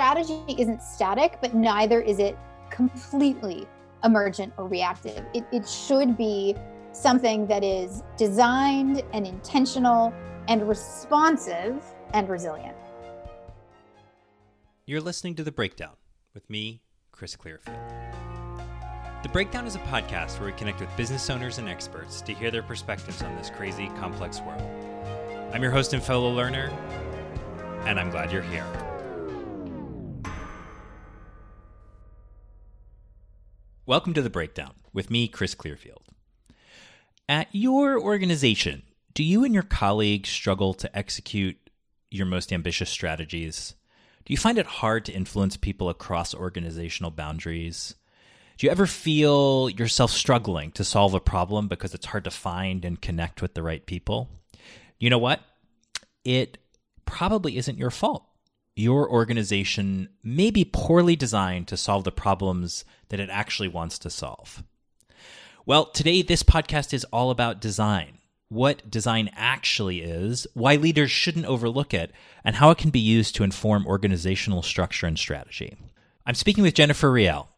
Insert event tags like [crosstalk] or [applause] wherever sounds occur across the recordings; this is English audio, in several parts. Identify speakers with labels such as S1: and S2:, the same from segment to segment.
S1: strategy isn't static, but neither is it completely emergent or reactive. It, it should be something that is designed and intentional and responsive and resilient.
S2: You're listening to The Breakdown with me, Chris Clearfield. The Breakdown is a podcast where we connect with business owners and experts to hear their perspectives on this crazy, complex world. I'm your host and fellow learner, and I'm glad you're here. Welcome to The Breakdown with me, Chris Clearfield. At your organization, do you and your colleagues struggle to execute your most ambitious strategies? Do you find it hard to influence people across organizational boundaries? Do you ever feel yourself struggling to solve a problem because it's hard to find and connect with the right people? You know what? It probably isn't your fault. Your organization may be poorly designed to solve the problems that it actually wants to solve. Well, today, this podcast is all about design what design actually is, why leaders shouldn't overlook it, and how it can be used to inform organizational structure and strategy. I'm speaking with Jennifer Riel,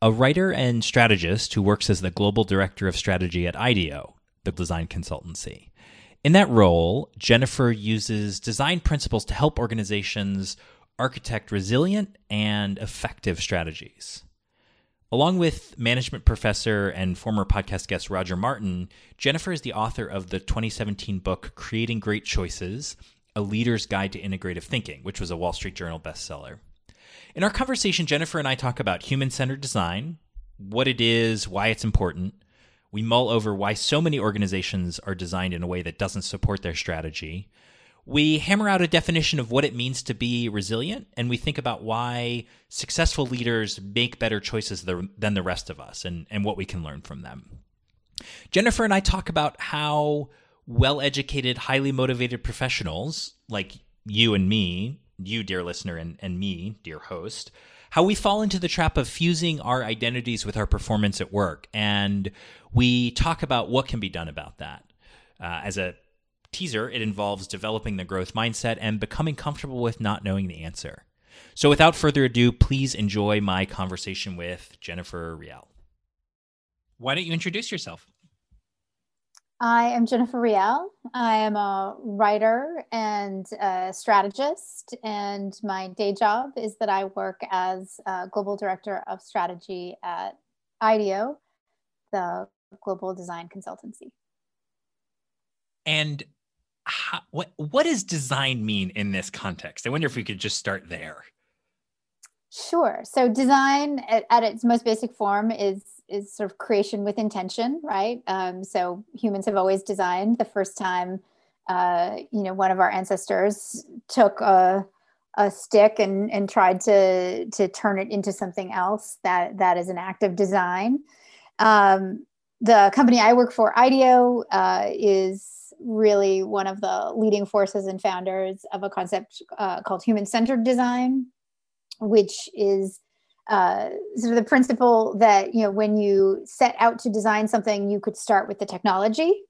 S2: a writer and strategist who works as the global director of strategy at IDEO, the design consultancy. In that role, Jennifer uses design principles to help organizations architect resilient and effective strategies. Along with management professor and former podcast guest Roger Martin, Jennifer is the author of the 2017 book Creating Great Choices A Leader's Guide to Integrative Thinking, which was a Wall Street Journal bestseller. In our conversation, Jennifer and I talk about human centered design, what it is, why it's important. We mull over why so many organizations are designed in a way that doesn't support their strategy we hammer out a definition of what it means to be resilient, and we think about why successful leaders make better choices than the rest of us and, and what we can learn from them. Jennifer and I talk about how well educated, highly motivated professionals like you and me, you, dear listener, and, and me, dear host, how we fall into the trap of fusing our identities with our performance at work. And we talk about what can be done about that. Uh, as a teaser, it involves developing the growth mindset and becoming comfortable with not knowing the answer. So, without further ado, please enjoy my conversation with Jennifer Riel. Why don't you introduce yourself?
S1: I am Jennifer Riel. I am a writer and a strategist, and my day job is that I work as global director of strategy at IDEO, the global design consultancy.
S2: And how, what what does design mean in this context? I wonder if we could just start there.
S1: Sure. So design at, at its most basic form is is sort of creation with intention, right? Um, so humans have always designed. The first time, uh, you know, one of our ancestors took a a stick and and tried to to turn it into something else. That that is an act of design. Um, the company I work for, IDEO, uh, is really one of the leading forces and founders of a concept uh, called human centered design, which is uh, sort of the principle that you know when you set out to design something, you could start with the technology,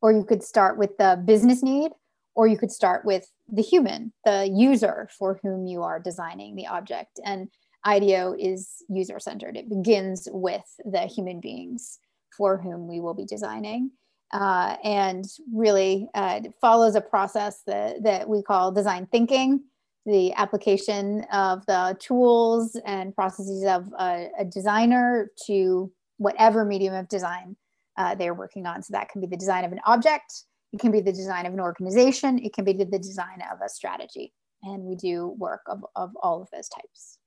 S1: or you could start with the business need, or you could start with the human, the user for whom you are designing the object. And IDEO is user centered. It begins with the human beings for whom we will be designing uh, and really uh, follows a process that, that we call design thinking, the application of the tools and processes of a, a designer to whatever medium of design uh, they're working on. So that can be the design of an object, it can be the design of an organization, it can be the design of a strategy. And we do work of, of all of those types.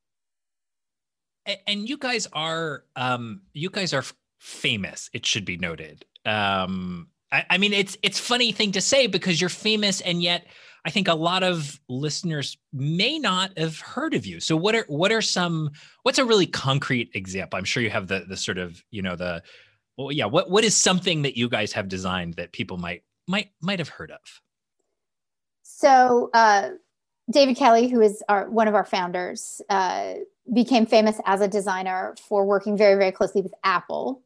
S2: And you guys are um, you guys are famous. It should be noted um, I, I mean, it's it's funny thing to say because you're famous, and yet I think a lot of listeners may not have heard of you. So what are what are some what's a really concrete example? I'm sure you have the the sort of you know the well yeah what what is something that you guys have designed that people might might might have heard of?
S1: So uh, David Kelley, who is our one of our founders, uh, became famous as a designer for working very very closely with Apple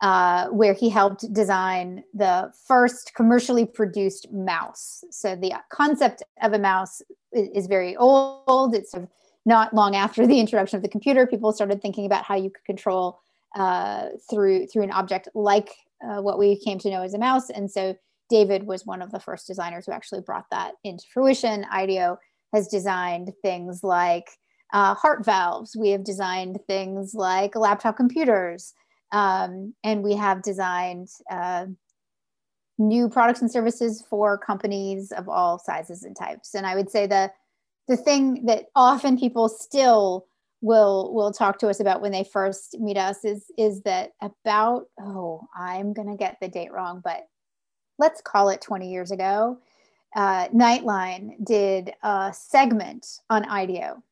S1: uh, where he helped design the first commercially produced mouse. So the concept of a mouse is, is very old. It's sort of not long after the introduction of the computer, people started thinking about how you could control uh, through through an object like uh, what we came to know as a mouse. And so David was one of the first designers who actually brought that into fruition. IDEO has designed things like uh, heart valves. We have designed things like laptop computers. Um, and we have designed uh, new products and services for companies of all sizes and types. And I would say the the thing that often people still will will talk to us about when they first meet us is is that about oh I'm gonna get the date wrong, but let's call it 20 years ago, uh, Nightline did a segment on IDEO.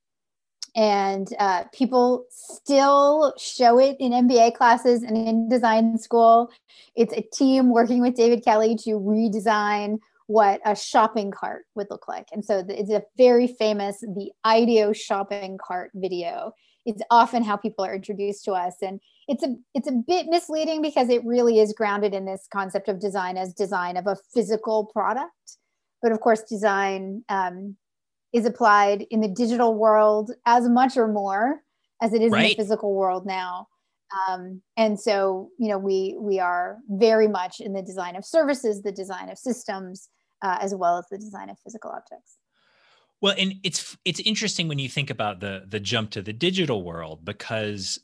S1: And uh, people still show it in MBA classes and in design school. It's a team working with David Kelley to redesign what a shopping cart would look like. And so it's a very famous, the IDEO shopping cart video. It's often how people are introduced to us. And it's a it's a bit misleading because it really is grounded in this concept of design as design of a physical product. But of course, design um, is applied in the digital world as much or more as it is right. in the physical world now. Um, and so, you know, we we are very much in the design of services, the design of systems, uh, as well as the design of physical objects.
S2: Well, and it's it's interesting when you think about the the jump to the digital world because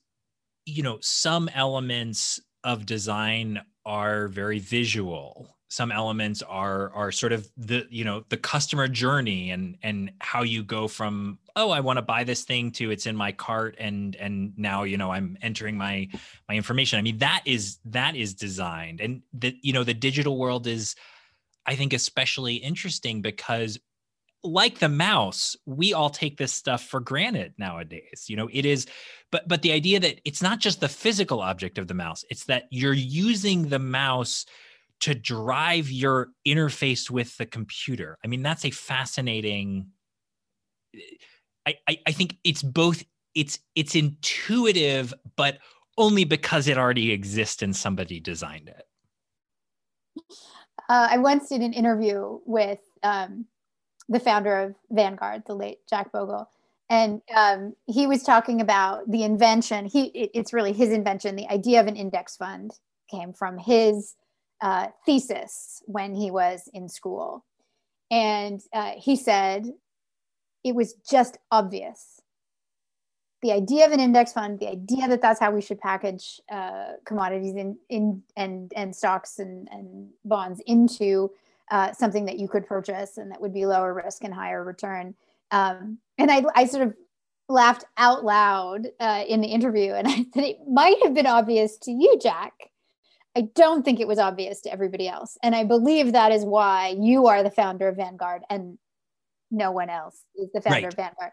S2: you know some elements of design are very visual some elements are are sort of the you know the customer journey and and how you go from oh i want to buy this thing to it's in my cart and and now you know i'm entering my my information. I mean that is that is designed. And the you know the digital world is i think especially interesting because like the mouse we all take this stuff for granted nowadays you know? It is but but the idea that it's not just the physical object of the mouse it's that you're using the mouse to drive your interface with the computer i mean that's a fascinating i i, I think it's both it's it's intuitive but only because it already exists and somebody designed it
S1: uh, i once did an interview with um, the founder of Vanguard, the late Jack Bogle. And um, he was talking about the invention. He, it, it's really his invention. The idea of an index fund came from his uh, thesis when he was in school. And uh, he said it was just obvious. The idea of an index fund, the idea that that's how we should package uh, commodities in, in and and stocks and, and bonds into uh, something that you could purchase and that would be lower risk and higher return. Um, and I, I sort of laughed out loud uh, in the interview and I said, it might have been obvious to you, Jack. I don't think it was obvious to everybody else. And I believe that is why you are the founder of Vanguard and no one else is the founder right. of Vanguard.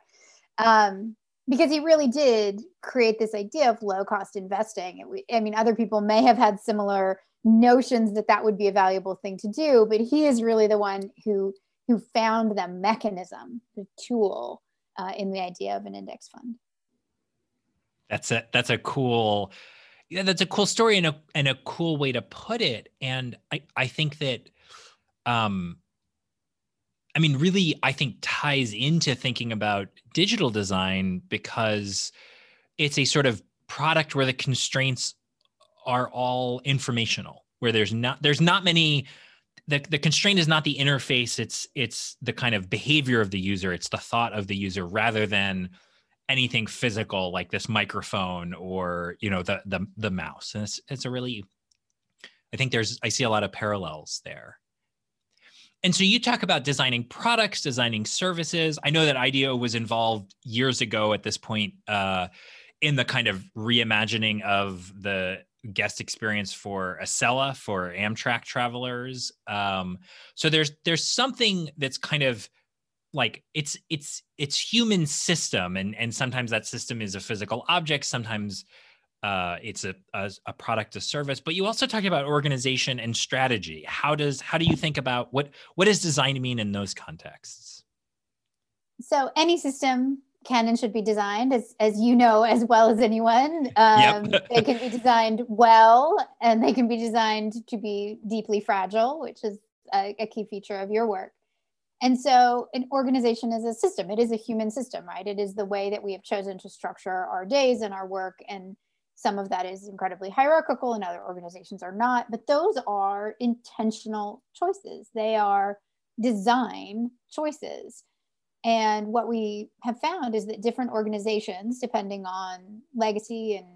S1: Um, because he really did create this idea of low cost investing. I mean, other people may have had similar notions that that would be a valuable thing to do but he is really the one who who found the mechanism the tool uh, in the idea of an index fund
S2: that's a that's a cool yeah that's a cool story and a and a cool way to put it. And i i think that um i mean really i think ties into thinking about digital design because it's a sort of product where the constraints are all informational where there's not there's not many the, the constraint is not the interface. It's it's the kind of behavior of the user. It's the thought of the user rather than anything physical like this microphone or you know the the, the mouse. And it's, it's a really i think there's i see a lot of parallels there. And so you talk about designing products designing services. I know that ideo was involved years ago at this point uh, in the kind of reimagining of the guest experience for Acela for Amtrak travelers. Um, so there's there's something that's kind of like it's it's it's human system, and and sometimes that system is a physical object, sometimes uh, it's a, a, a product of service. But you also talk about organization and strategy. How does how do you think about what what does design mean in those contexts?
S1: So any system can and should be designed as, as you know as well as anyone um, yep. they can be designed well and they can be designed to be deeply fragile which is a, a key feature of your work And so an organization is a system. It is a human system, right? It is the way that we have chosen to structure our days and our work. And some of that is incredibly hierarchical and other organizations are not. But those are intentional choices. They are design choices. And what we have found is that different organizations, depending on legacy and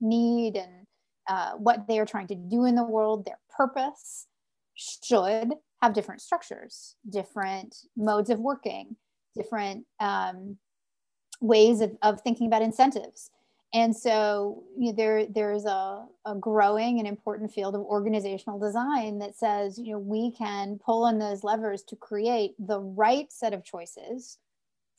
S1: need and uh, what they are trying to do in the world, their purpose, should have different structures, different modes of working, different um, ways of, of thinking about incentives. And so you know, there, there's a, a growing and important field of organizational design that says, you know, we can pull on those levers to create the right set of choices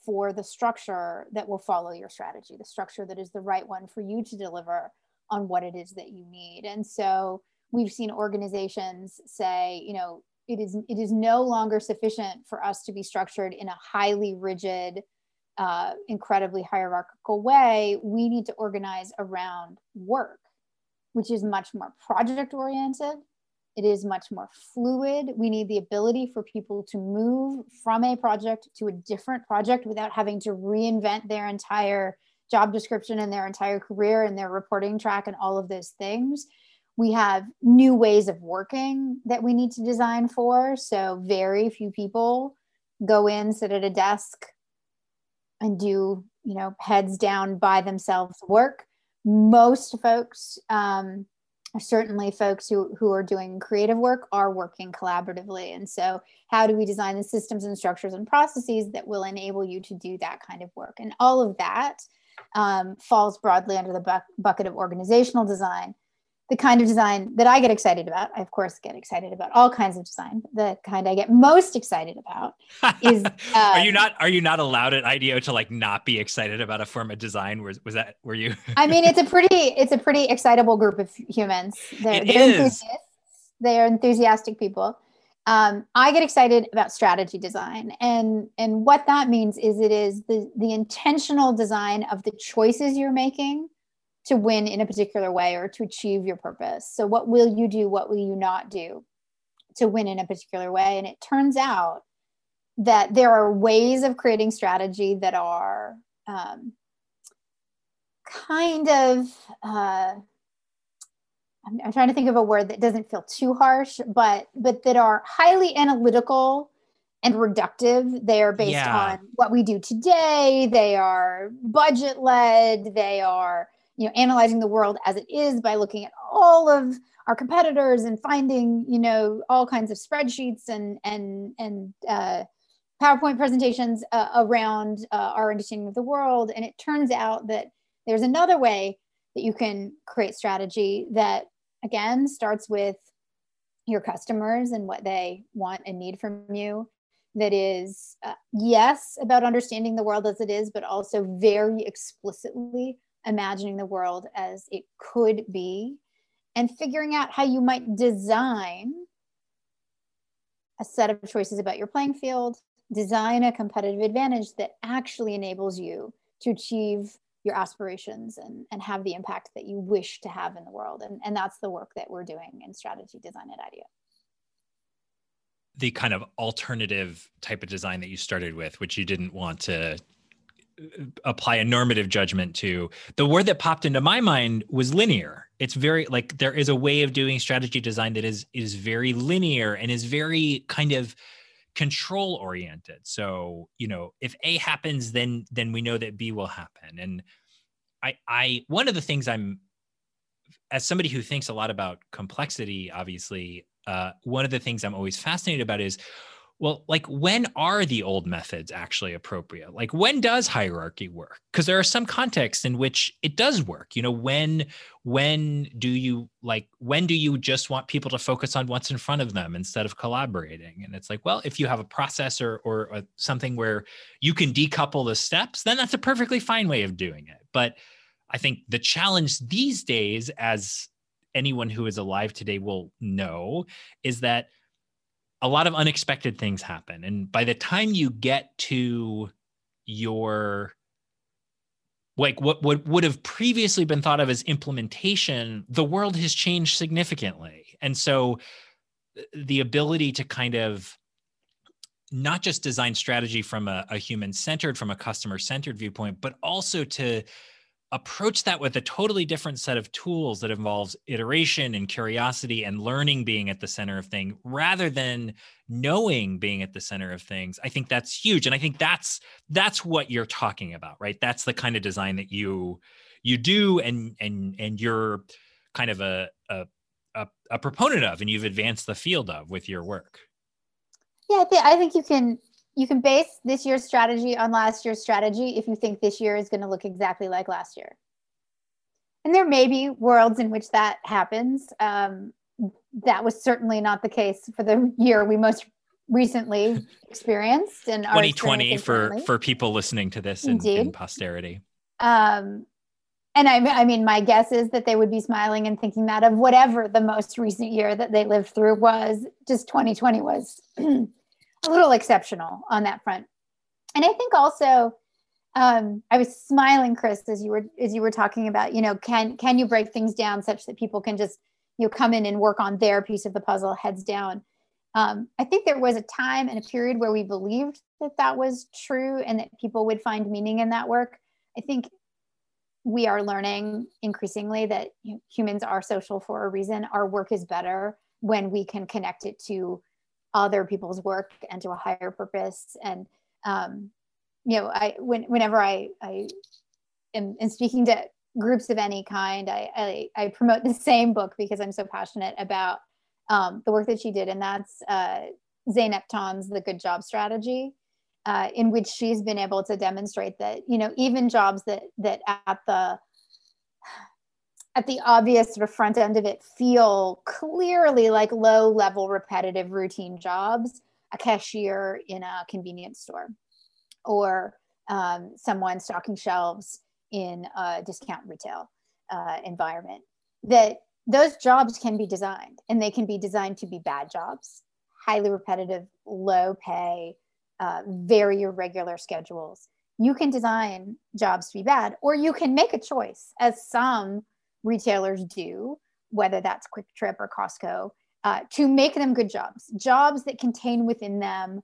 S1: for the structure that will follow your strategy, the structure that is the right one for you to deliver on what it is that you need. And so we've seen organizations say, you know, it is it is no longer sufficient for us to be structured in a highly rigid uh, incredibly hierarchical way. We need to organize around work which is much more project oriented. It is much more fluid. We need the ability for people to move from a project to a different project without having to reinvent their entire job description and their entire career and their reporting track and all of those things we have new ways of working that we need to design for. So, very few people go in, sit at a desk, and do, you know, heads down by themselves work. Most folks, um, certainly folks who, who are doing creative work, are working collaboratively. And so, how do we design the systems and structures and processes that will enable you to do that kind of work? And all of that um, falls broadly under the bu- bucket of organizational design the kind of design that I get excited about, I of course get excited about all kinds of design. The kind I get most excited about is. Um, [laughs]
S2: are you um, not? Are you not allowed at IDEO to like not be excited about a form of design? Was was that? Were you?
S1: I mean, it's a [laughs] pretty it's a pretty excitable group of humans.
S2: They're, it they're
S1: is. They are enthusiastic people. Um, I get excited about strategy design, and and what that means is it is the the intentional design of the choices you're making to win in a particular way or to achieve your purpose. So, what will you do? What will you not do to win in a particular way? And it turns out that there are ways of creating strategy that are um, kind of, uh, I'm, I'm trying to think of a word that doesn't feel too harsh, but but that are highly analytical and reductive. They are based yeah. on what we do today. They are budget led. They are you know analyzing the world as it is by looking at all of our competitors and finding you know all kinds of spreadsheets and and and uh, PowerPoint presentations uh, around uh, our understanding of the world. And it turns out that there's another way that you can create strategy that again starts with your customers and what they want and need from you that is uh, yes about understanding the world as it is but also very explicitly imagining the world as it could be and figuring out how you might design a set of choices about your playing field, design a competitive advantage that actually enables you to achieve your aspirations and, and have the impact that you wish to have in the world. And, and that's the work that we're doing in strategy design at IDEO.
S2: The kind of alternative type of design that you started with, which you didn't want to apply a normative judgment to the word that popped into my mind was linear. It's very like there is a way of doing strategy design that is is very linear and is very kind of control oriented. So you know if a happens then then we know that b will happen. And i i one of the things i'm as somebody who thinks a lot about complexity obviously uh, one of the things i'm always fascinated about is well like when are the old methods actually appropriate? Like when does hierarchy work? Because there are some contexts in which it does work you know when when do you like when do you just want people to focus on what's in front of them instead of collaborating? And it's like well if you have a process or or a, something where you can decouple the steps then that's a perfectly fine way of doing it. But i think the challenge these days as anyone who is alive today will know is that a lot of unexpected things happen. And by the time you get to your like what, what would have previously been thought of as implementation, the world has changed significantly. And so uh, the ability to kind of not just design strategy from a, a human centered, from a customer centered viewpoint, but also to approach that with a totally different set of tools that involves iteration and curiosity and learning being at the center of thing rather than knowing being at the center of things i think that's huge. And i think that's that's what you're talking about right? That's the kind of design that you you do and and and you're kind of a a, a, a proponent of and you've advanced the field of with your work.
S1: Yeah, I think you can you can base this year's strategy on last year's strategy if you think this year is going to look exactly like last year. And there may be worlds in which that happens. Um, that was certainly not the case for the year we most recently [laughs] experienced
S2: in 2020 for for people listening to this in, in posterity.
S1: Um, and I, I mean, my guess is that they would be smiling and thinking that of whatever the most recent year that they lived through was, just 2020 was [clears throat] a little exceptional on that front. And I think also, um, I was smiling, Chris, as you were as you were talking about, you know, can can you break things down such that people can just you know come in and work on their piece of the puzzle, heads down. Um, I think there was a time and a period where we believed that that was true and that people would find meaning in that work. I think we are learning increasingly that humans are social for a reason. Our work is better when we can connect it to other people's work and to a higher purpose. And um, you know, I when, whenever I I am, am, speaking to groups of any kind, I, I, I promote [laughs] the same book because I'm so passionate about um, the work that she did, and that's uh, Ton's The Good Job Strategy. Uh, in which she's been able to demonstrate that you know even jobs that that at the at the obvious sort of front end of it feel clearly like low level repetitive routine jobs a cashier in a convenience store or um, someone stocking shelves in a discount retail uh, environment that those jobs can be designed and they can be designed to be bad jobs highly repetitive low pay uh, very irregular schedules. You can design jobs to be bad or you can make a choice as some retailers do, whether that's Quick Trip or Costco, uh, to make them good jobs, jobs that contain within them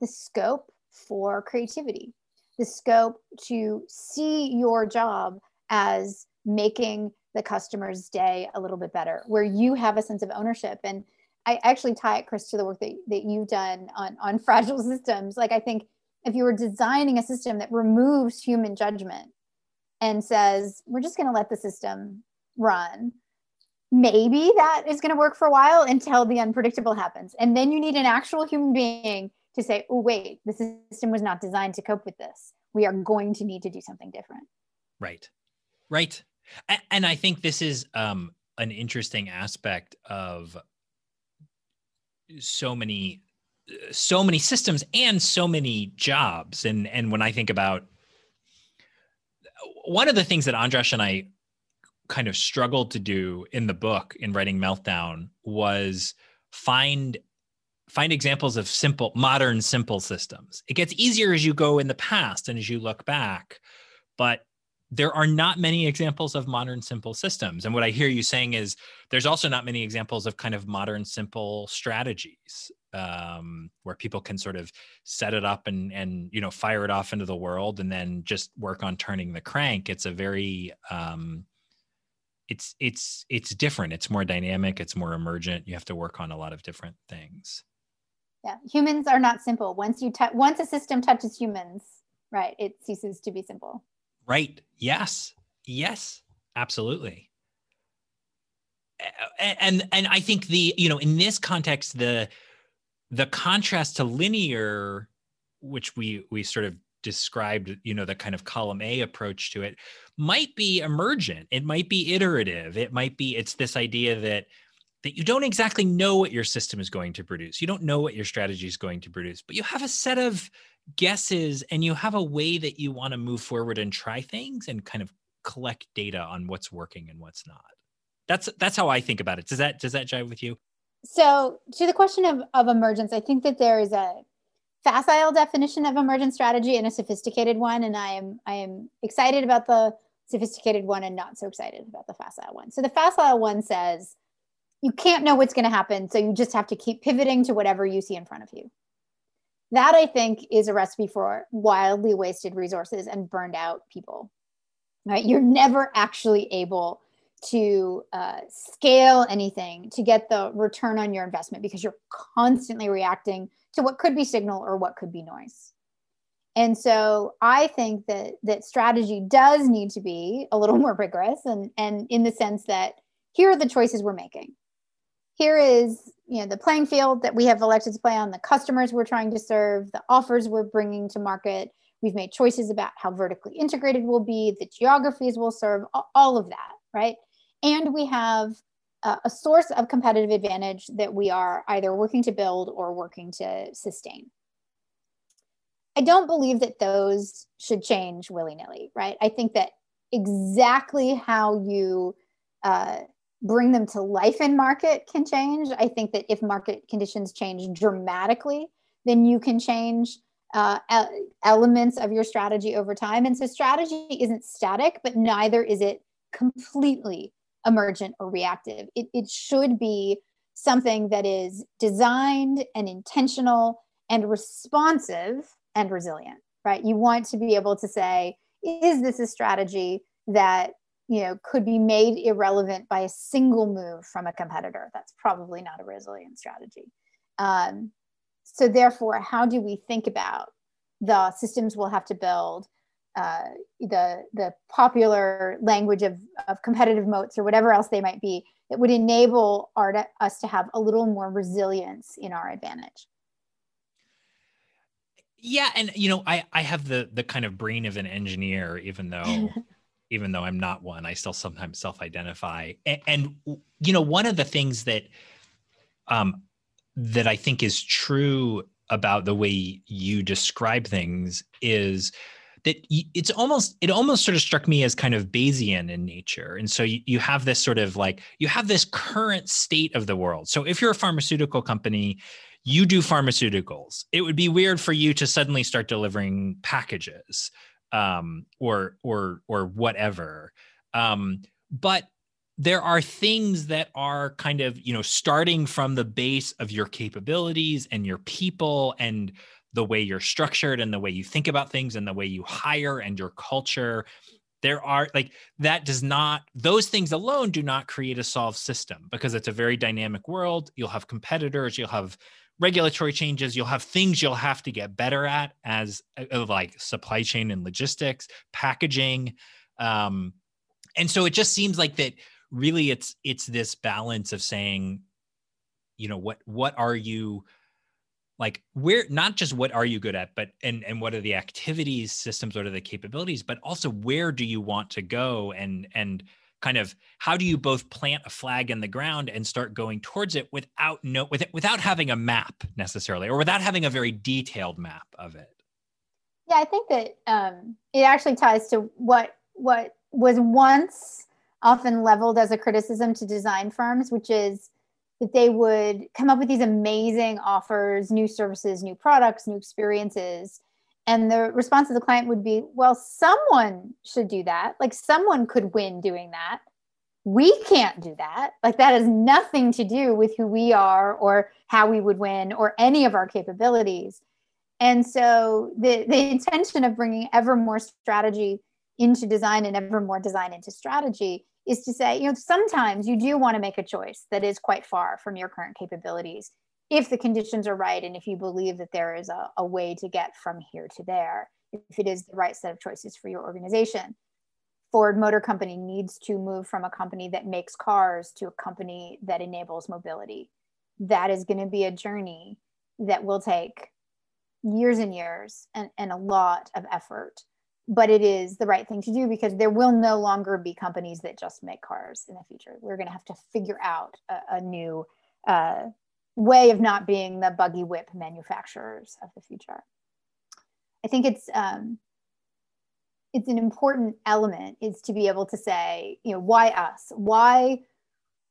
S1: the scope for creativity, the scope to see your job as making the customer's day a little bit better, where you have a sense of ownership. And I actually tie it, Chris, to the work that, that you've done on, on [laughs] fragile systems. Like, I think if you were designing a system that removes human judgment and says, we're just going to let the system run, maybe that is going to work for a while until the unpredictable happens. And then you need an actual human being to say, oh, wait, the system was not designed to cope with this. We are going to need to do something different.
S2: Right. Right. And I think this is um, an interesting aspect of so many so many systems and so many jobs and and when i think about one of the things that Andras and I kind of struggled to do in the book in writing Meltdown was find find examples of simple modern simple systems. It gets easier as you go in the past and as you look back, but there are not many examples of modern simple systems. And what I hear you saying is there's also not many examples of kind of modern simple strategies um, where people can sort of set it up and and you know fire it off into the world and then just work on turning the crank. It's a very um, it's it's it's different. It's more dynamic. It's more emergent. You have to work on a lot of different things.
S1: Yeah, humans are not simple. Once you t- once a system touches humans, right, it ceases to be simple.
S2: Right. Yes. Yes. Absolutely. And and I think the you know in this context the the contrast to linear, which we we sort of described, you know, the kind of column A approach to it, might be emergent. It might be iterative. It might be it's this idea that that you don't exactly know what your system is going to produce. You don't know what your strategy is going to produce, but you have a set of guesses and you have a way that you want to move forward and try things and kind of collect data on what's working and what's not. That's that's how I think about it. Does that does that jive with you?
S1: So to the question of, of emergence, I think that there is a facile definition of emergent strategy and a sophisticated one. And I am I am excited about the sophisticated one and not so excited about the facile one. So the facile one says you can't know what's going to happen. So you just have to keep pivoting to whatever you see in front of you. that I think is a recipe for wildly wasted resources and burned out people. Right? You're never actually able to uh, scale anything to get the return on your investment because you're constantly reacting to what could be signal or what could be noise. And so I think that that strategy does need to be a little [laughs] more rigorous and and in the sense that here are the choices we're making. Here is you know the playing field that we have elected to play on, the customers we're trying to serve, the offers we're bringing to market. We've made choices about how vertically integrated we'll be, the geographies we'll serve, all of that, right? And we have a source of competitive advantage that we are either working to build or working to sustain. I don't believe that those should change willy nilly, right? I think that exactly how you uh, bring them to life in market can change. I think that if market conditions change dramatically, then you can change uh, elements of your strategy over time. And so strategy isn't static, but neither is it completely emergent or reactive. It, it should be something that is designed and intentional and responsive and resilient, right? You want to be able to say, is this a strategy that you know could be made irrelevant by a single move from a competitor? That's probably not a resilient strategy. Um, so therefore, how do we think about the systems we'll have to build uh, the the popular language of, of competitive moats or whatever else they might be that would enable our, us to have a little more resilience in our advantage.
S2: Yeah and you know i i have the the kind of brain of an engineer even though [laughs] even though i'm not one i still sometimes self-identify. And, and you know one of the things that um that i think is true about the way you describe things is that it's almost it almost sort of struck me as kind of Bayesian in nature. And so you, you have this sort of like you have this current state of the world. So if you're a pharmaceutical company, you do pharmaceuticals. It would be weird for you to suddenly start delivering packages um, or or or whatever. Um, but there are things that are kind of you know starting from the base of your capabilities and your people and the way you're structured and the way you think about things and the way you hire and your culture. There are like that does not those things alone do not create a solved system because it's a very dynamic world. You'll have competitors you'll have regulatory changes you'll have things you'll have to get better at as uh, like supply chain and logistics packaging. Um and so it just seems like that really it's it's this balance of saying you know what what are you like where not just what are you good at but and and what are the activities systems what are the capabilities but also where do you want to go and and kind of how do you both plant a flag in the ground and start going towards it without no with it, without having a map necessarily or without having a very detailed map of it?
S1: Yeah i think that um, it actually ties to what what was once often leveled as a criticism to design firms which is that they would come up with these amazing offers, new services, new products, new experiences. And the response of the client would be, well, someone should do that. Like someone could win doing that. We can't do that. Like that has nothing to do with who we are or how we would win or any of our capabilities. And so the, the intention of bringing ever more strategy into design and ever more design into strategy is to say, you know, sometimes you do want to make a choice that is quite far from your current capabilities if the conditions are right and if you believe that there is a, a way to get from here to there, if it is the right set of choices for your organization. Ford Motor Company needs to move from a company that makes cars to a company that enables mobility. That is going to be a journey that will take years and years and, and a lot of effort but it is the right thing to do because there will no longer be companies that just make cars in the future. We're going to have to figure out a, a new uh, way of not being the buggy whip manufacturers of the future. I think it's um, it's an important element is to be able to say, you know, why us? Why?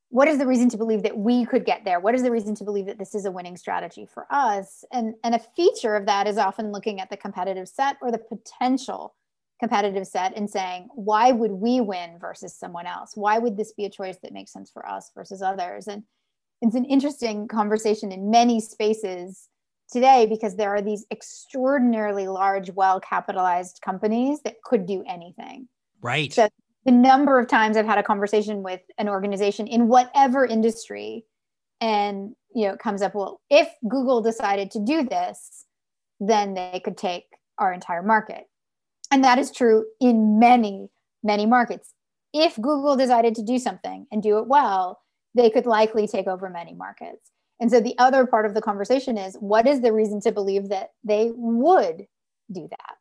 S1: What is the reason to believe that we could get there? What is the reason to believe that this is a winning strategy for us? And and a feature of that is often looking at the competitive set or the potential competitive set and saying why would we win versus someone else why would this be a choice that makes sense for us versus others and it's an interesting conversation in many spaces today because there are these extraordinarily large, well capitalized companies that could do anything.
S2: Right.
S1: So the number of times I've had a conversation with an organization in whatever industry and you know it comes up well if google decided to do this then they could take our entire market and that is true in many many markets. If google decided to do something and do it well they could likely take over many markets. And so the other part of the conversation is what is the reason to believe that they would do that?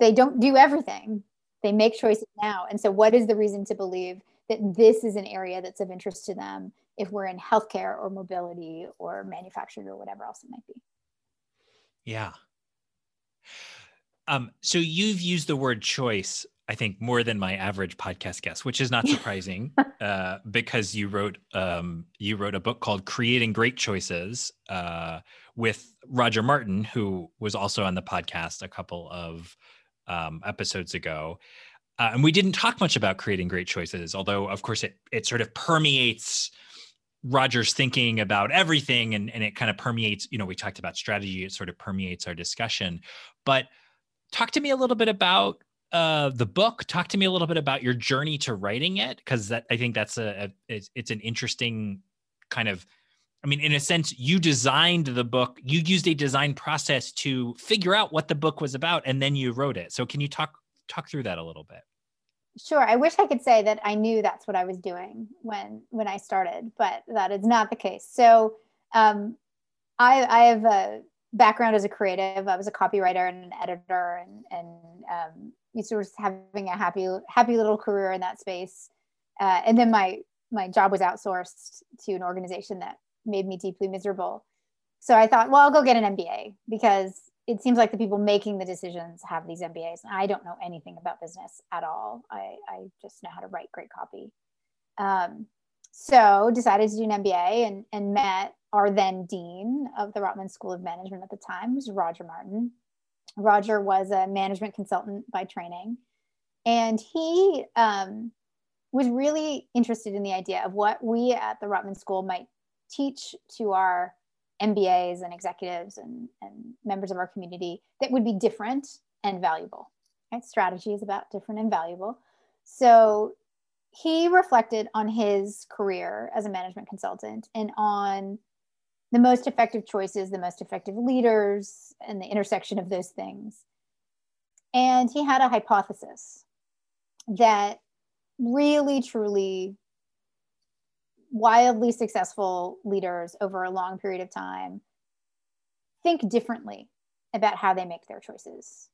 S1: They don't do everything. They make choices now. And so what is the reason to believe that this is an area that's of interest to them if we're in healthcare or mobility or manufacturing or whatever else it might be.
S2: Yeah. Um, so you've used the word choice, I think, more than my average podcast guest, which is not surprising, [laughs] uh, because you wrote um, you wrote a book called "Creating Great Choices" uh, with Roger Martin, who was also on the podcast a couple of um, episodes ago. Uh, and we didn't talk much about creating great choices, although of course it it sort of permeates Roger's thinking about everything and, and it kind of permeates, you know, we talked about strategy, it sort of permeates our discussion. But talk to me a little bit about uh, the book. Talk to me a little bit about your journey to writing it, because that I think that's a, a it's, it's an interesting kind of I mean, in a sense, you designed the book, you used a design process to figure out what the book was about, and then you wrote it. So can you talk talk through that a little bit?
S1: Sure. I wish I could say that I knew that's what I was doing when when I started, but that is not the case. So um, I, I have a background as a creative. I was a copywriter and an editor, and and um, used to having a happy happy little career in that space. Uh, and then my my job was outsourced to an organization that made me deeply miserable. So I thought, well, I'll go get an MBA because it seems like the people making the decisions have these MBAs. And I don't know anything about business at all. I, I just know how to write great copy. Um, so decided to do an MBA and, and met our then dean of the Rotman School of Management at the time, was Roger Martin. Roger was a management consultant by training, and he um, was really interested in the idea of what we at the Rotman School might teach to our MBAs and executives and, and members of our community that would be different and valuable. Right? Strategy is about different and valuable. So he reflected on his career as a management consultant and on the most effective choices, the most effective leaders, and the intersection of those things. And he had a hypothesis that really, truly wildly successful leaders over a long period of time think differently about how they make their choices.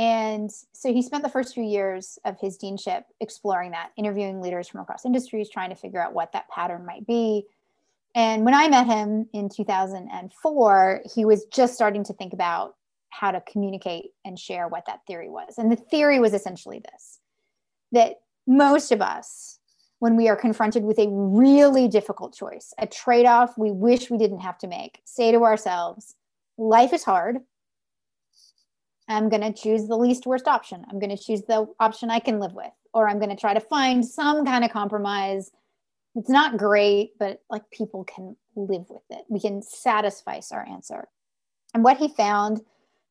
S1: And so he spent the first few years of his deanship exploring that, interviewing leaders from across industries, trying to figure out what that pattern might be. And when I met him in 2004, he was just starting to think about how to communicate and share what that theory was. And the theory was essentially this that most of us when we are confronted with a really difficult choice, a trade off we wish we didn't have to make, say to ourselves, life is hard. I'm going to choose the least worst option. I'm going to choose the option I can live with, or I'm going to try to find some kind of compromise. It's not great, but like people can live with it. We can satisfy our answer. And what he found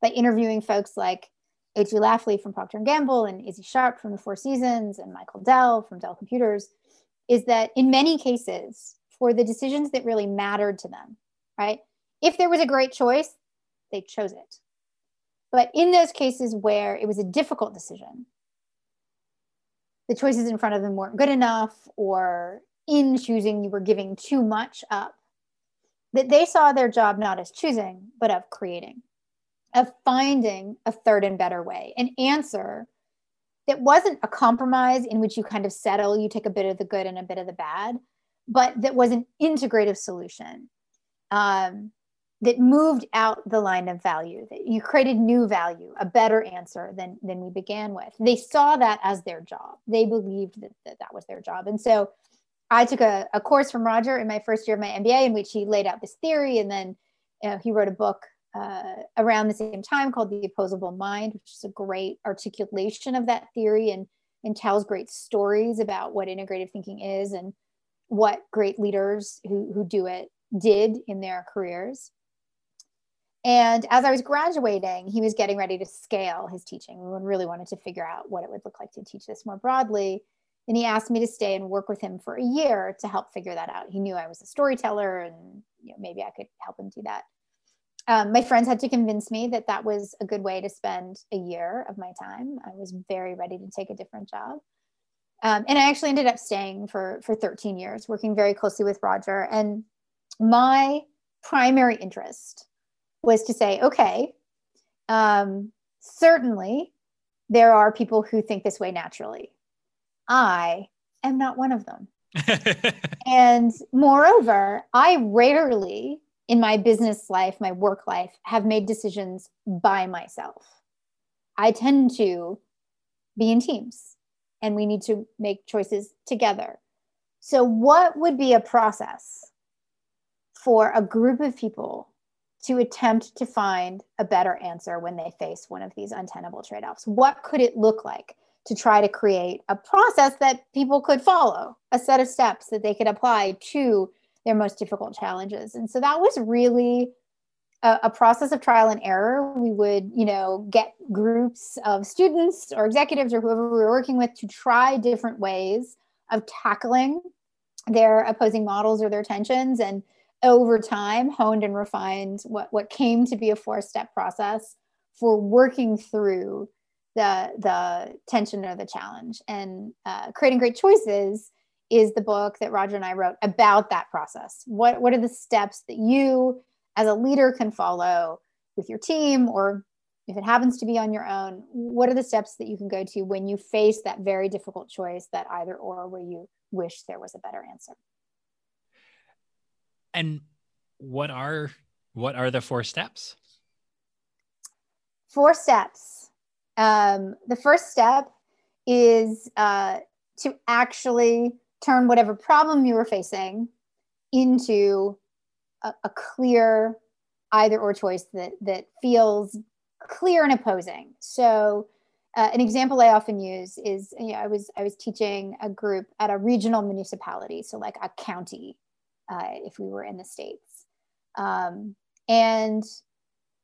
S1: by interviewing folks like A.G. Lafley from Procter & Gamble and Issy Sharp from the Four Seasons and Michael Dell from Dell Computers is that in many cases, for the decisions that really mattered to them, right? If there was a great choice, they chose it. But in those cases where it was a difficult decision, the choices in front of them weren't good enough, or in choosing, you were giving too much up, that they saw their job not as choosing, but of creating, of finding a third and better way, an answer that wasn't a compromise in which you kind of settle, you take a bit of the good and a bit of the bad, but that was an integrative solution. Um, that moved out the line of value, that you created new value, a better answer than, than we began with. They saw that as their job. They believed that that, that was their job. And so I took a, a course from Roger in my first year of my MBA in which he laid out this theory and then you know, he wrote a book uh, around the same time called The Opposable Mind, which is a great articulation of that theory and, and tells great stories about what integrative thinking is and what great leaders who, who do it did in their careers. And as I was graduating, he was getting ready to scale his teaching. We really wanted to figure out what it would look like to teach this more broadly. And he asked me to stay and work with him for a year to help figure that out. He knew I was a storyteller and you know, maybe I could help him do that. Um, my friends had to convince me that that was a good way to spend a year of my time. I was very ready to take a different job. Um, and I actually ended up staying for, for 13 years, working very closely with Roger. And my primary interest was to say, okay, um, certainly there are people who think this way naturally. I am not one of them. [laughs] and moreover, I rarely in my business life, my work life, have made decisions by myself. I tend to be in teams and we need to make choices together. So, what would be a process for a group of people to attempt to find a better answer when they face one of these untenable trade offs? What could it look like to try to create a process that people could follow, a set of steps that they could apply to their most difficult challenges? And so that was really a, a process of trial and error. We would, you know, get groups of students or executives or whoever we were working with to try different ways of tackling their opposing models or their tensions and over time honed and refined what, what came to be a four step process for working through the the tension or the challenge. And uh, creating great choices is the book that roger and i wrote about that process. What what are the steps that you as a leader can follow with your team or if it happens to be on your own what are the steps that you can go to when you face that very difficult choice that either or where you wish there was a better answer
S2: and what are what are the four steps?
S1: Four steps. Um, the first step is uh, to actually turn whatever problem you were facing into a, a clear either or choice that that feels clear and opposing. So uh, an example I often use is you know, I was I was teaching a group at a regional municipality, so like a county, uh, if we were in the states. Um, and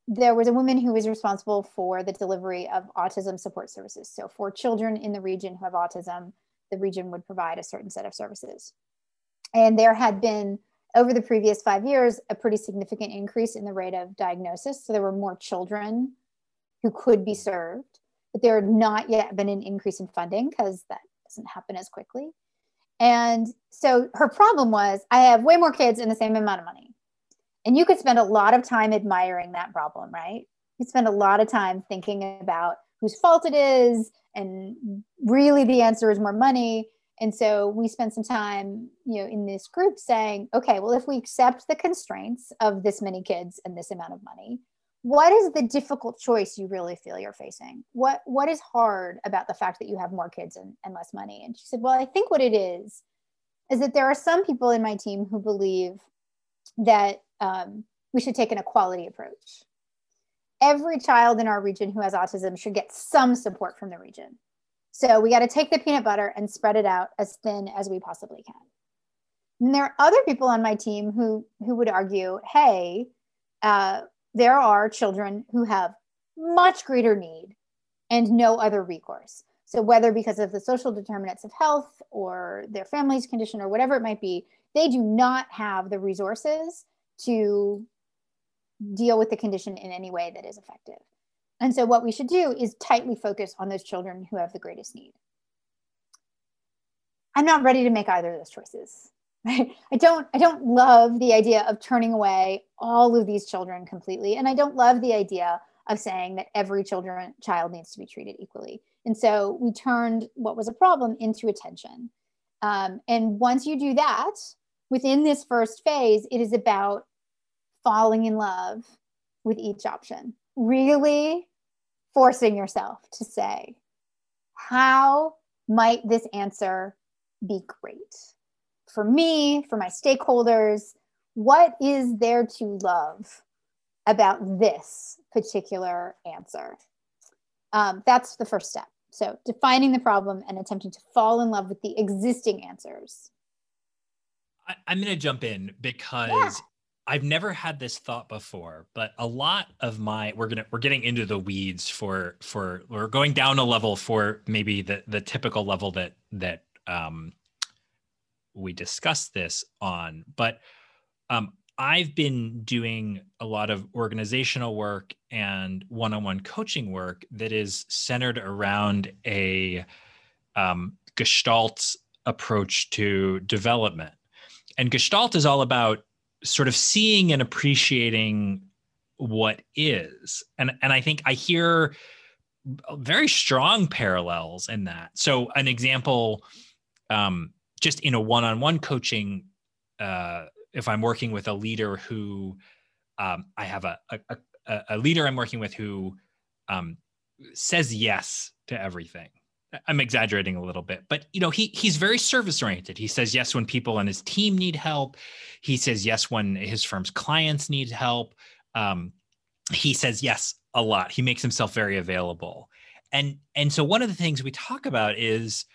S1: there was a woman who was responsible for the delivery of autism support services. So for children in the region who have autism, the region would provide a certain set of services. And there had been, over the previous five years, a pretty significant increase in the rate of diagnosis. So there were more children who could be served, but there had not yet been an increase in funding because that doesn't happen as quickly. And so her problem was I have way more kids and the same amount of money. And you could spend a lot of time admiring that problem, right? You spend a lot of time thinking about whose fault it is. And really the answer is more money. And so we spent some time, you know, in this group saying, okay, well, if we accept the constraints of this many kids and this amount of money, what is the difficult choice you really feel you're facing? What what is hard about the fact that you have more kids and, and less money? And she said well i think what it is is that there are some people in my team who believe that um, we should take an equality approach. Every child in our region who has autism should get some support from the region. So we got to take the peanut butter and spread it out as thin as we possibly can. And there are other people on my team who who would argue hey uh, there are children who have much greater need and no other recourse. So, whether because of the social determinants of health or their family's condition or whatever it might be, they do not have the resources to deal with the condition in any way that is effective. And so, what we should do is tightly focus on those children who have the greatest need. I'm not ready to make either of those choices. [laughs] I don't I don't love the idea of turning away all of these children completely and I don't love the idea of saying that every children child needs to be treated equally. And so we turned what was a problem into attention. Um, and once you do that, within this first phase, it is about falling in love with each option. Really forcing yourself to say, how might this answer be great? For me, for my stakeholders, what is there to love about this particular answer? Um, that's the first step. So, defining the problem and attempting to fall in love with the existing answers.
S2: I, am going to jump in because yeah. I've never had this thought before, but a lot of my we're gonna we're getting into the weeds for for we're going down a level for maybe the the typical level that that um we discussed this on, but um I've been doing a lot of organizational work and one-on-one coaching work that is centered around a um, Gestalt approach to development. And Gestalt is all about sort of seeing and appreciating what is. And and I think I hear very strong parallels in that. So an example um, just in a one-on-one coaching uh, if I'm working with a leader who um, I have a, a, a leader I'm working with who um, says yes to everything. I'm exaggerating a little bit, but you know, he he's very service oriented. He says yes when people on his team need help. He says yes when his firm's clients need help. Um, he says yes a lot. He makes himself very available. And and so one of the things we talk about is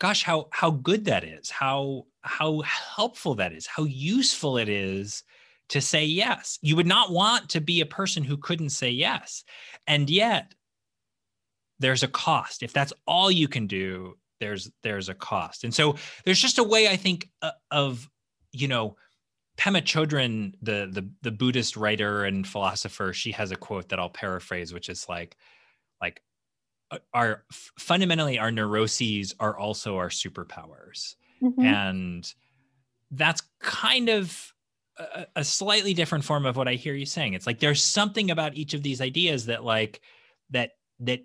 S2: gosh how how good that is. How how helpful that is. How useful it is to say yes. You would not want to be a person who couldn't say yes. And yet there's a cost. If that's all you can do, there's there's a cost. And so there's just a way I think uh, of you know Pema Chodron, the the the Buddhist writer and philosopher, she has a quote that I'll paraphrase, which is like our fundamentally our neuroses are also our superpowers, mm-hmm. and that's kind of a, a slightly different form of what I hear you saying. It's like there's something about each of these ideas that like that that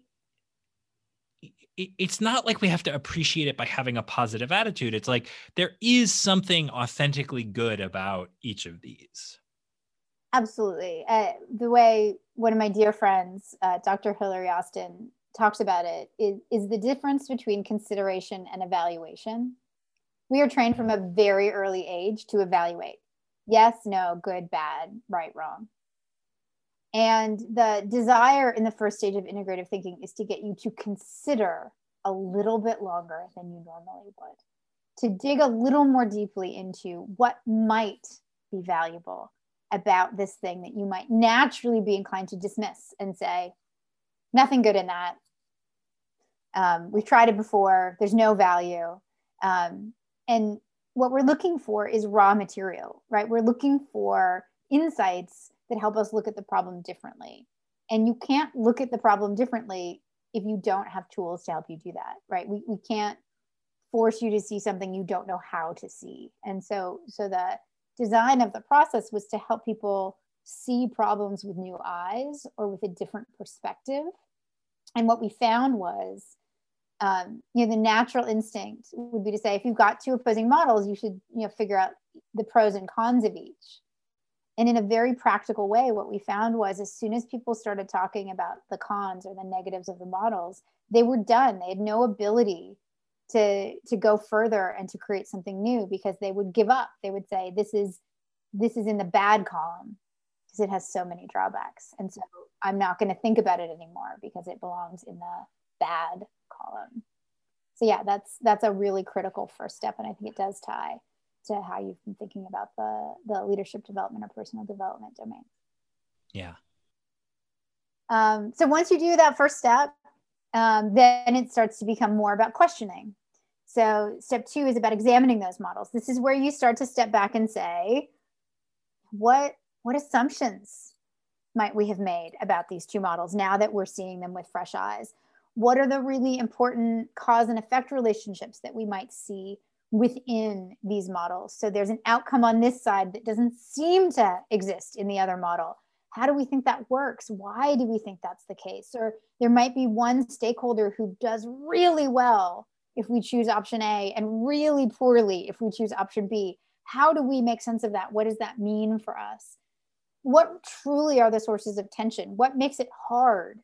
S2: it's not like we have to appreciate it by having a positive attitude. It's like there is something authentically good about each of these.
S1: Absolutely. Uh, the way one of my dear friends, uh, Dr. Hillary Austin, talks about it is, is the difference between consideration and evaluation. We are trained from a very early age to evaluate yes, no, good, bad, right, wrong. And the desire in the first stage of integrative thinking is to get you to consider a little bit longer than you normally would, to dig a little more deeply into what might be valuable about this thing that you might naturally be inclined to dismiss and say, nothing good in that. Um, we've tried it before, there's no value. Um, and what we're looking for is raw material, right? We're looking for insights that help us look at the problem differently. And you can't look at the problem differently if you don't have tools to help you do that, right? We, we can't force you to see something you don't know how to see. And so, so the design of the process was to help people see problems with new eyes or with a different perspective. And what we found was, um, you know, the natural instinct would be to say, if you've got two opposing models, you should, you know, figure out the pros and cons of each. And in a very practical way what we found was as soon as people started talking about the cons or the negatives of the models they were done. They had no ability to to go further and to create something new because they would give up. They would say this is this is in the bad column because it has so many drawbacks. And so i'm not going to think about it anymore because it belongs in the bad column so yeah that's that's a really critical first step and i think it does tie to how you've been thinking about the the leadership development or personal development domain.
S2: Yeah.
S1: Um, so once you do that first step, um, then it starts to become more about questioning. So step two is about examining those models. This is where you start to step back and say, what what assumptions might we have made about these two models now that we're seeing them with fresh eyes? What are the really important cause and effect relationships that we might see within these models. So there's an outcome on this side that doesn't seem to exist in the other model. How do we think that works? Why do we think that's the case? Or there might be one stakeholder who does really well if we choose option A and really poorly if we choose option B. How do we make sense of that? What does that mean for us? What truly are the sources of tension? What makes it hard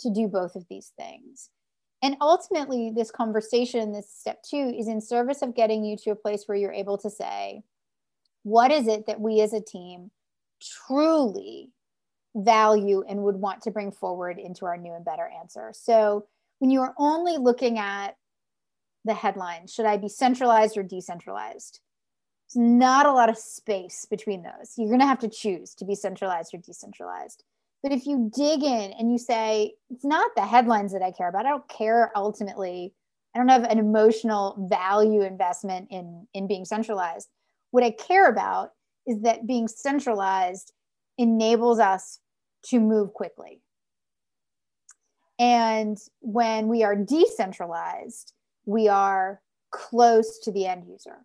S1: to do both of these things? And ultimately, this conversation, this step two, is in service of getting you to a place where you're able to say, what is it that we as a team truly value and would want to bring forward into our new and better answer? So when you are only looking at the headline, should I be centralized or decentralized? There's not a lot of space between those. You're going to have to choose to be centralized or decentralized. But if you dig in and you say, it's not the headlines that I care about, I don't care ultimately. I don't have an emotional value investment in, in being centralized. What I care about is that being centralized enables us to move quickly. And when we are decentralized, we are close to the end user.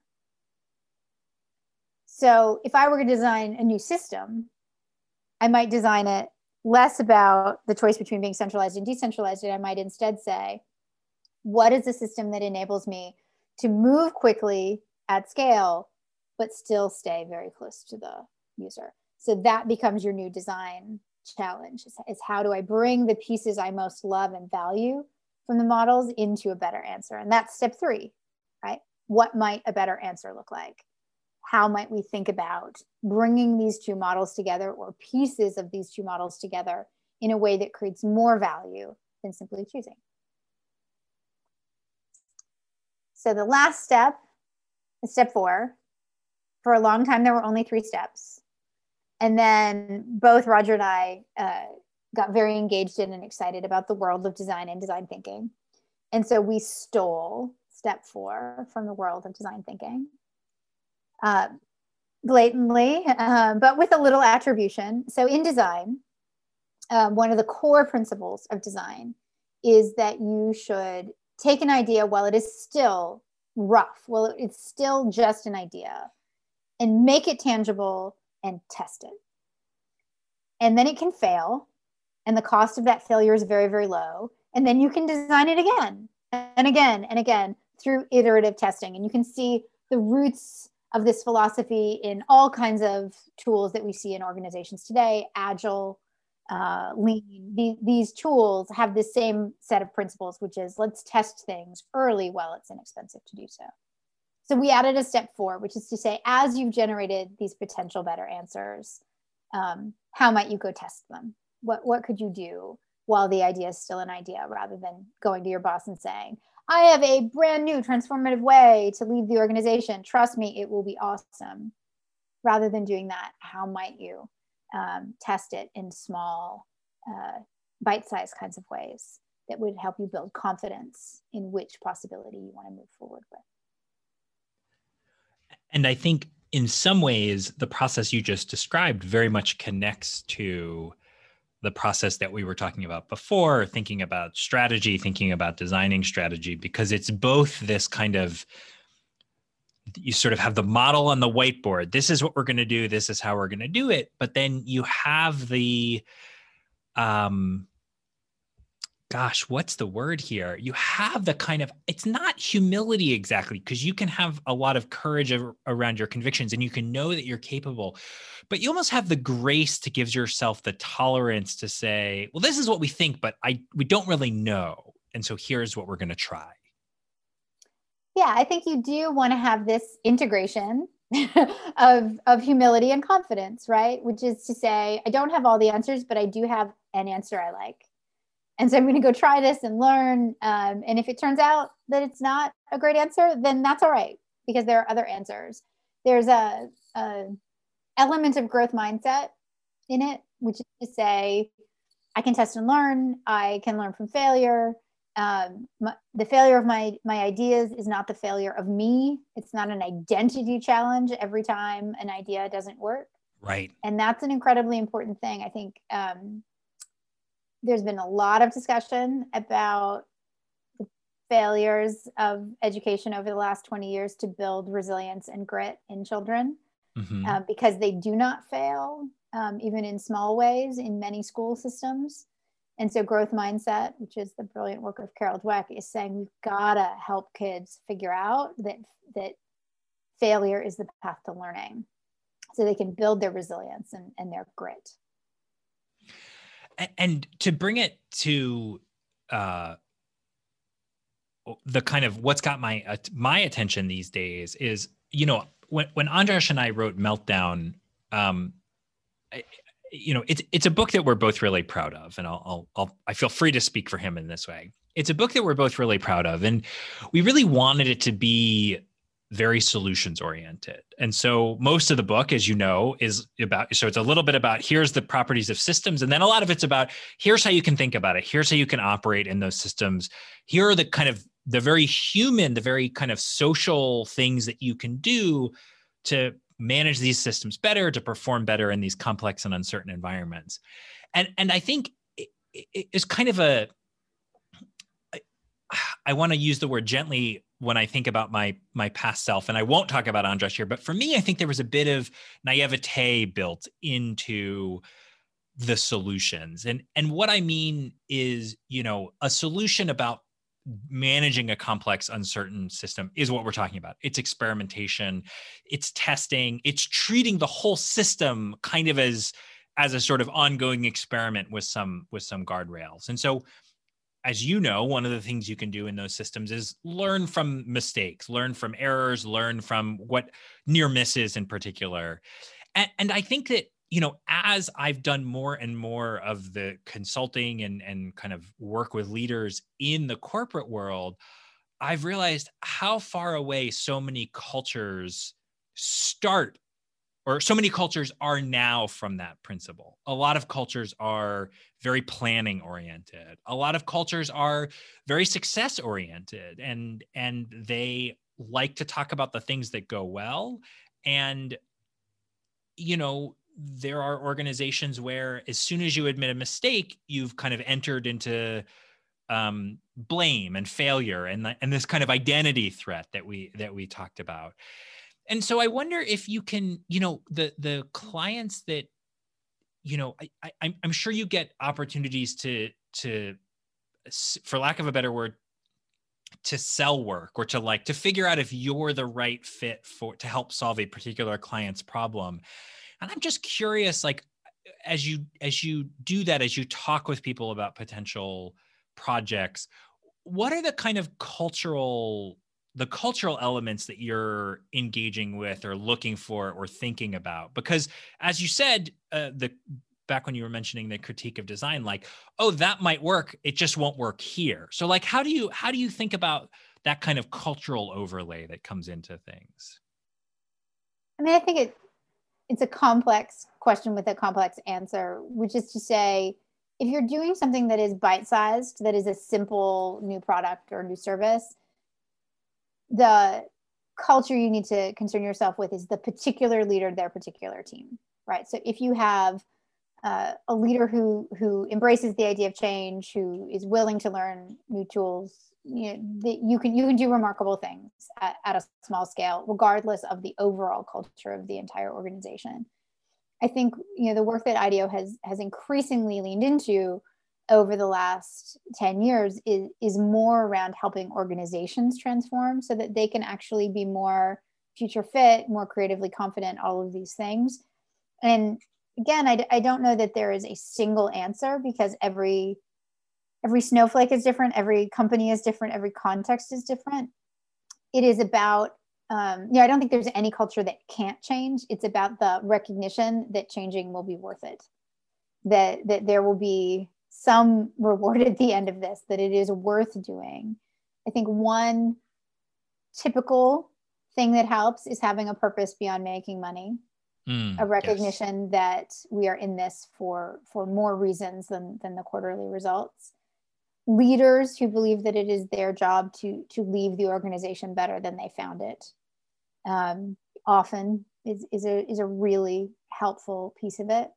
S1: So if I were to design a new system, I might design it less about the choice between being centralized and decentralized. And I might instead say, what is a system that enables me to move quickly at scale, but still stay very close to the user? So that becomes your new design challenge is how do I bring the pieces I most love and value from the models into a better answer? And that's step three, right? What might a better answer look like? How might we think about bringing these two models together or pieces of these two models together in a way that creates more value than simply choosing? So the last step is step four. For a long time, there were only three steps and then both Roger and I uh, got very engaged in and excited about the world of design and design thinking. And so we stole step four from the world of design thinking uh, blatantly, uh, but with a little attribution. So in design, um, one of the core principles of design is that you should take an idea while it is still rough, well, it's still just an idea, and make it tangible and test it. And then it can fail. And the cost of that failure is very, very low. And then you can design it again and again and again through iterative testing. And you can see the roots of this philosophy in all kinds of tools that we see in organizations today agile, uh, lean. The, these tools have the same set of principles, which is let's test things early while it's inexpensive to do so. So we added a step four, which is to say, as you've generated these potential better answers, um, how might you go test them? What, what could you do while the idea is still an idea rather than going to your boss and saying, I have a brand new transformative way to leave the organization. Trust me, it will be awesome. Rather than doing that, how might you um, test it in small, uh, bite sized kinds of ways that would help you build confidence in which possibility you want to move forward with?
S2: And I think in some ways, the process you just described very much connects to the process that we were talking about before, thinking about strategy, thinking about designing strategy, because it's both this kind of you sort of have the model on the whiteboard. This is what we're going to do. This is how we're going to do it. But then you have the um, gosh, what's the word here? You have the kind of, it's not humility exactly, because you can have a lot of courage around your convictions and you can know that you're capable, but you almost have the grace to give yourself the tolerance to say, well, this is what we think, but I, we don't really know. And so here's what we're going to try.
S1: Yeah, I think you do want to have this integration [laughs] of of humility and confidence, right? Which is to say, I don't have all the answers, but I do have an answer I like and so I'm going to go try this and learn. Um, and if it turns out that it's not a great answer, then that's all right because there are other answers. There's a, a element of growth mindset in it, which is to say, I can test and learn. I can learn from failure. Um, my, the failure of my my ideas is not the failure of me. It's not an identity challenge every time an idea doesn't work.
S2: Right.
S1: And that's an incredibly important thing. I think um, there's been a lot of discussion about the failures of education over the last 20 years to build resilience and grit in children mm-hmm. uh, because they do not fail, um, even in small ways, in many school systems. And so, growth mindset, which is the brilliant work of Carol Dweck, is saying we've got to help kids figure out that that failure is the path to learning, so they can build their resilience and, and their grit
S2: and to bring it to uh the kind of what's got my uh, my attention these days is you know when when Andras and I wrote Meltdown um I, you know it's it's a book that we're both really proud of and I'll, I'll I'll I feel free to speak for him in this way. It's a book that we're both really proud of and we really wanted it to be very solutions oriented. And so most of the book, as you know, is about so it's a little bit about here's the properties of systems. And then a lot of it's about here's how you can think about it, here's how you can operate in those systems. Here are the kind of the very human, the very kind of social things that you can do to manage these systems better, to perform better in these complex and uncertain environments. And and I think it's kind of a I want to use the word gently when I think about my my past self, and I won't talk about Andras here, but for me, I think there was a bit of naivete built into the solutions. And and what I mean is, you know, a solution about managing a complex uncertain system is what we're talking about it's experimentation it's testing it's treating the whole system kind of as as a sort of ongoing experiment with some with some guardrails and so as you know, one of the things you can do in those systems is learn from mistakes, learn from errors, learn from what near misses in particular. And, and I think that, you know, as I've done more and more of the consulting and, and kind of work with leaders in the corporate world, I've realized how far away so many cultures start or so many cultures are now from that principle. A lot of cultures are very planning oriented. A lot of cultures are very success oriented and and they like to talk about the things that go well and you know there are organizations where as soon as you admit a mistake you've kind of entered into um, blame and failure and, and this kind of identity threat that we that we talked about and so i wonder if you can you know the the clients that you know i, I i'm sure you get opportunities to to for lack of a better word to sell work or to like to figure out if you're the right fit for to help solve a particular client's problem. And i'm just curious like as you as you do that as you talk with people about potential projects what are the kind of cultural the cultural elements that you're engaging with or looking for or thinking about because as you said uh, the back when you were mentioning the critique of design like oh that might work it just won't work here. So like how do you how do you think about that kind of cultural overlay that comes into things?
S1: I mean i think it it's a complex question with a complex answer which is to say if you're doing something that is bite-sized that is a simple new product or new service the culture you need to concern yourself with is the particular leader their particular team right? So if you have uh, a leader who who embraces the idea of change who is willing to learn new tools you know you can you can do remarkable things at, at a small scale regardless of the overall culture of the entire organization. I think you know the work that ideo has has increasingly leaned into over the last 10 years is, is more around helping organizations transform so that they can actually be more future fit, more creatively confident, all of these things. And again, I, I don't know that there is a single answer because every every snowflake is different, every company is different, every context is different. It is about um, yeah, I don't think there's any culture that can't change. It's about the recognition that changing will be worth it. That that there will be some reward at the end of this, that it is worth doing. I think one typical thing that helps is having a purpose beyond making money. Mm, a recognition yes. that we are in this for for more reasons than than the quarterly results leaders who believe that it is their job to to leave the organization better than they found it um, often is, is a is a really helpful piece of it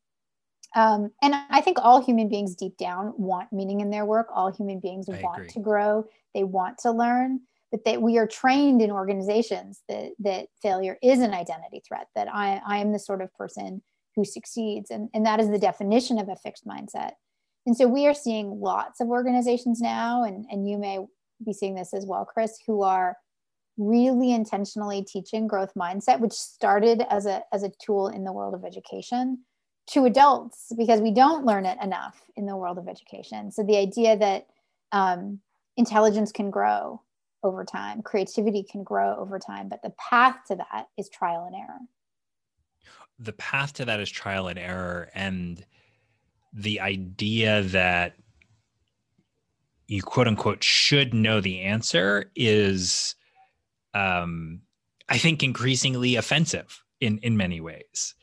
S1: um, and I think all human beings deep down want meaning in their work. All human beings I want agree. to grow. They want to learn, but that we are trained in organizations that that failure is an identity threat. That I I am the sort of person who succeeds, and and that is the definition of a fixed mindset. And so we are seeing lots of organizations now, and and you may be seeing this as well, Chris, who are really intentionally teaching growth mindset, which started as a as a tool in the world of education to adults because we don't learn it enough in the world of education. So the idea that um, intelligence can grow over time, creativity can grow over time, but the path to that is trial and error.
S2: The path to that is trial and error. And the idea that you quote unquote should know the answer is um, I think increasingly offensive in in many ways.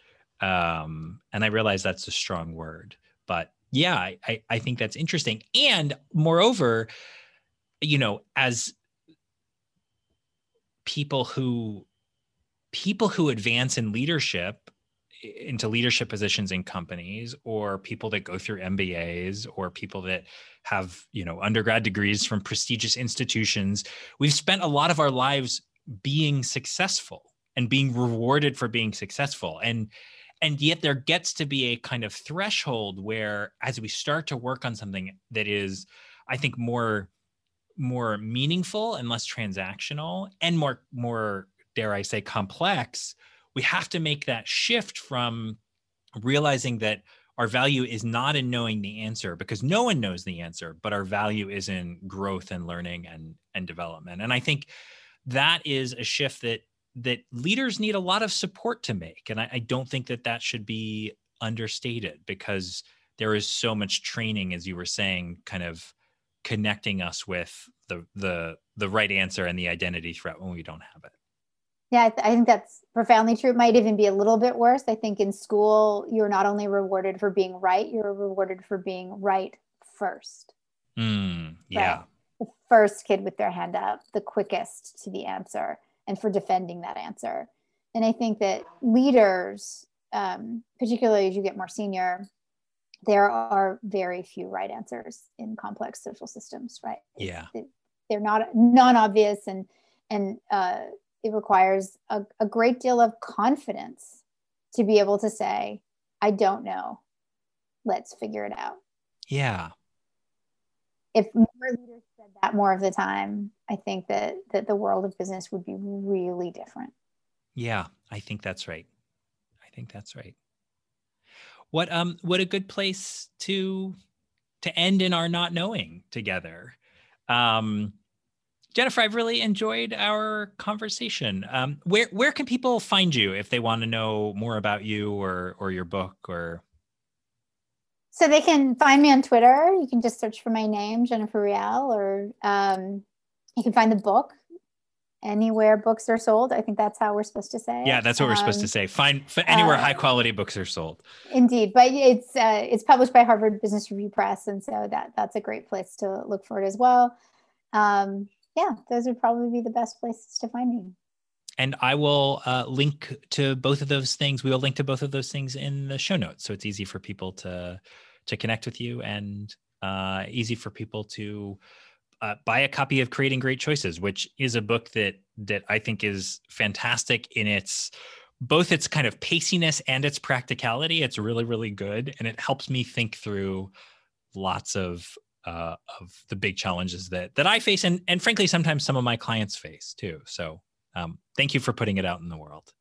S2: Um, and I realize that's a strong word, but yeah, I, I think that's interesting. And moreover, you know, as people who people who advance in leadership into leadership positions in companies or people that go through MBAs or people that have, you know, undergrad degrees from prestigious institutions, we've spent a lot of our lives being successful and being rewarded for being successful. And and yet there gets to be a kind of threshold where as we start to work on something that is I think more more meaningful and less transactional and more more dare I say complex, we have to make that shift from realizing that our value is not in knowing the answer because no one knows the answer but our value is in growth and learning and and development. And i think that is a shift that that leaders need a lot of support to make and i, I don't think that that should be understated because there is so much training as you were saying kind of connecting us with the the the right answer and the identity threat when we don't have it
S1: yeah, I, th- I, think that's profoundly true. It might even be a little bit worse. I think in school, you're not only rewarded for being right, you're rewarded for being right first.
S2: Mm, yeah.
S1: Right? The first kid with their hand up, the quickest to the answer, and for defending that answer. And I think that leaders, um, particularly as you get more senior, there are very few right answers in complex social systems, right?
S2: Yeah.
S1: They're not non-obvious and and uh, it requires a, a great deal of confidence to be able to say, I don't know. Let's figure it out.
S2: Yeah.
S1: If more leaders said that more of the time, I think that that the world of business would be really different.
S2: Yeah, I think that's right. I think that's right. What um what a good place to to end in our not knowing together. Um Jennifer, I've really enjoyed our conversation. Um, where where can people find you if they want to know more about you or or your book or?
S1: So they can find me on Twitter. You can just search for my name, Jennifer Riel, or um, you can find the book anywhere books are sold. I think that's how we're supposed to say.
S2: Yeah, that's what we're supposed to um, say. Find anywhere uh, high quality books are sold.
S1: Indeed, but it's uh, it's published by Harvard Business Review Press, and so that that's a great place to look for it as well. Um, yeah, those would probably be the best places to find me.
S2: And I will uh, link to both of those things. We will link to both of those things in the show notes, so it's easy for people to to connect with you and uh, easy for people to uh, buy a copy of Creating Great Choices, which is a book that that I think is fantastic in its both its kind of paciness and its practicality. It's really really good, and it helps me think through lots of uh, of the big challenges that that I face, and and frankly, sometimes some of my clients face too. So, um, thank you for putting it out in the world.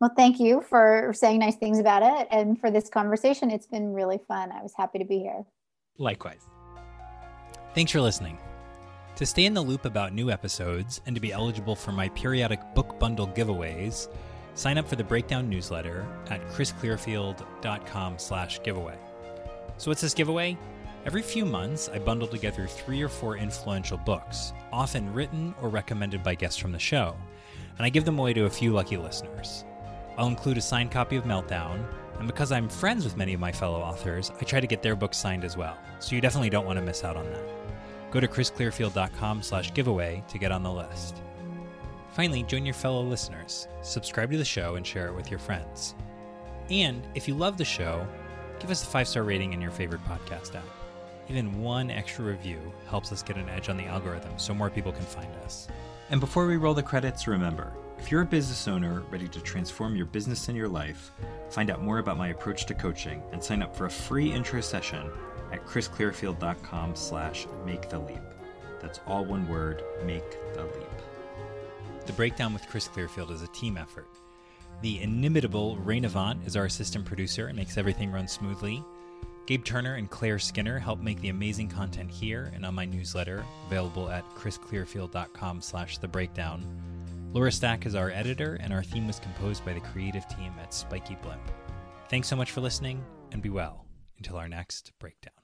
S1: Well, thank you for saying nice things about it, and for this conversation. It's been really fun. I was happy to be here.
S2: Likewise. Thanks for listening. To stay in the loop about new episodes and to be eligible for my periodic book bundle giveaways, sign up for the Breakdown newsletter at chrisclearfield.com slash giveaway. So, what's this giveaway? Every few months, I bundle together three or four influential books, often written or recommended by guests from the show, and I give them away to a few lucky listeners. I'll include a signed copy of Meltdown, and because I'm friends with many of my fellow authors, I try to get their books signed as well, so you definitely don't want to miss out on that. Go to chrisclearfield.com slash giveaway to get on the list. Finally, join your fellow listeners, subscribe to the show, and share it with your friends. And if you love the show, give us a five star rating in your favorite podcast app. Even one extra review helps us get an edge on the algorithm so more people can find us. And before we roll the credits, remember if you're a business owner ready to transform your business and your life, find out more about my approach to coaching and sign up for a free intro session at chrisclearfield.com slash make the leap. That's all one word, make the leap. The Breakdown with Chris Clearfield is a team effort. The inimitable Rain Avant is our assistant producer and makes everything run smoothly. Gabe Turner and Claire Skinner help make the amazing content here and on my newsletter, available at chrisclearfield.com slash the breakdown. Laura Stack is our editor, and our theme was composed by the creative team at Spiky Blimp. Thanks so much for listening, and be well until our next breakdown.